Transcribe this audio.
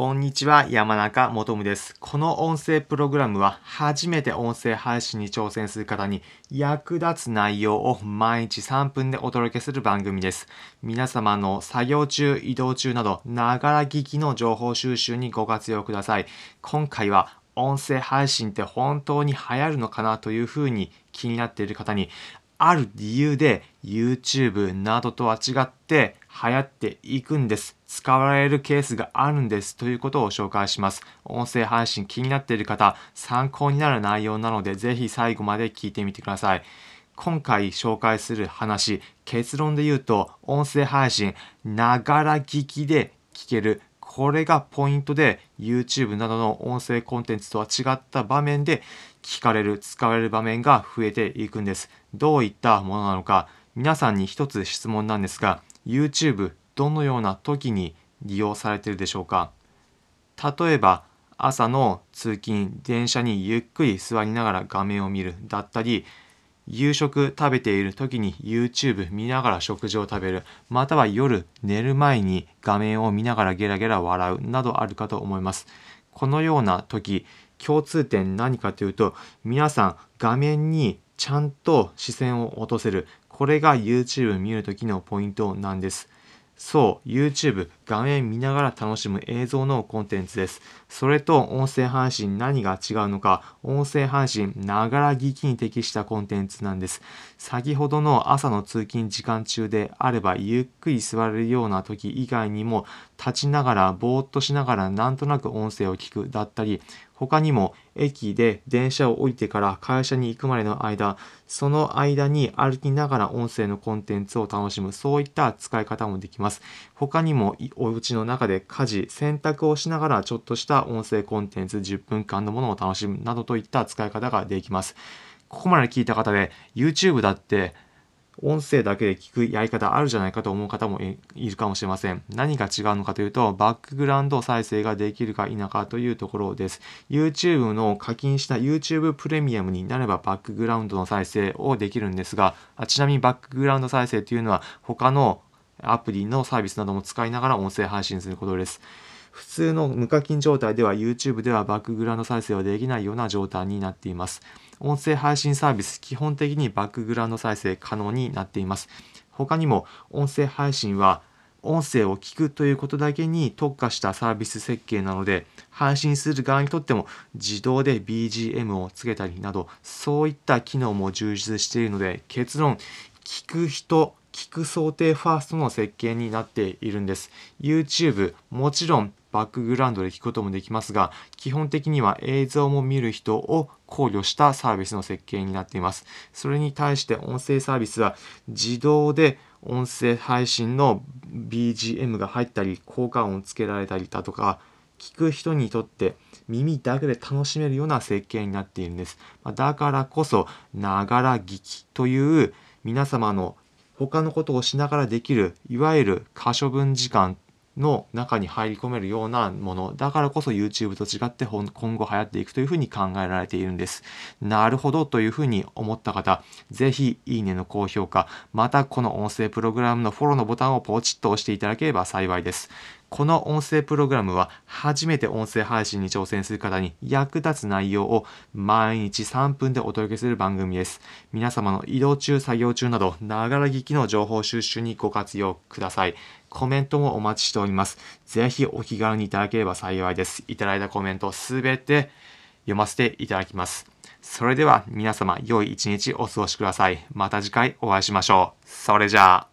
こんにちは、山中もとむです。この音声プログラムは初めて音声配信に挑戦する方に役立つ内容を毎日3分でお届けする番組です。皆様の作業中、移動中など、ながら聞きの情報収集にご活用ください。今回は音声配信って本当に流行るのかなというふうに気になっている方にある理由で YouTube などとは違って流行っていくんです。使われるケースがあるんですということを紹介します。音声配信気になっている方、参考になる内容なのでぜひ最後まで聞いてみてください。今回紹介する話、結論で言うと音声配信、ながら聞きで聞けるこれがポイントで YouTube などの音声コンテンツとは違った場面で聞かれる、使われる場面が増えていくんです。どういったものなのか、皆さんに一つ質問なんですが、YouTube どのような時に利用されているでしょうか？例えば、朝の通勤、電車にゆっくり座りながら画面を見るだったり、夕食食べている時に YouTube 見ながら食事を食べる、または夜寝る前に画面を見ながらゲラゲラ笑うなどあるかと思います。このような時、共通点何かというと、皆さん画面にちゃんと視線を落とせる。これが YouTube 見る時のポイントなんです。そう、YouTube、画面見ながら楽しむ映像のコンテンツです。それと音声配信何が違うのか、音声配信、ながら聞きに適したコンテンツなんです。先ほどの朝の通勤時間中であれば、ゆっくり座れるような時以外にも、立ちながら、ぼーっとしながらなんとなく音声を聞くだったり、他にも駅で電車を降りてから会社に行くまでの間、その間に歩きながら音声のコンテンツを楽しむ、そういった使い方もできます。他にもお家の中で家事、洗濯をしながらちょっとした音声コンテンツ10分間のものを楽しむなどといった使い方ができます。ここまで聞いた方で YouTube だって音声だけで聞くやり方あるじゃないかと思う方もいるかもしれません。何が違うのかというと、バックグラウンド再生ができるか否かというところです。YouTube の課金した YouTube プレミアムになればバックグラウンドの再生をできるんですが、あちなみにバックグラウンド再生というのは他のアプリのサービスなども使いながら音声配信することです。普通の無課金状態では YouTube ではバックグラウンド再生はできないような状態になっています。音声配信サービス、基本的にバックグラウンド再生可能になっています。他にも音声配信は音声を聞くということだけに特化したサービス設計なので、配信する側にとっても自動で BGM をつけたりなど、そういった機能も充実しているので、結論、聞く人、聞く想定ファーストの設計になっているんです。YouTube、もちろんバックグラウンドで聞くこともできますが、基本的には映像も見る人を考慮したサービスの設計になっています。それに対して音声サービスは自動で音声配信の BGM が入ったり、効果音をつけられたりだとか、聞く人にとって耳だけで楽しめるような設計になっているんです。だからこそ、ながら聞きという皆様の他のことをしながらできる、いわゆる可処分時間の中に入り込めるようなもの。だからこそ YouTube と違って今後流行っていくというふうに考えられているんです。なるほどというふうに思った方、ぜひいいねの高評価、またこの音声プログラムのフォローのボタンをポチッと押していただければ幸いです。この音声プログラムは初めて音声配信に挑戦する方に役立つ内容を毎日3分でお届けする番組です。皆様の移動中、作業中など、ながら聞きの情報収集にご活用ください。コメントもお待ちしております。ぜひお気軽にいただければ幸いです。いただいたコメントすべて読ませていただきます。それでは皆様良い一日お過ごしください。また次回お会いしましょう。それじゃあ。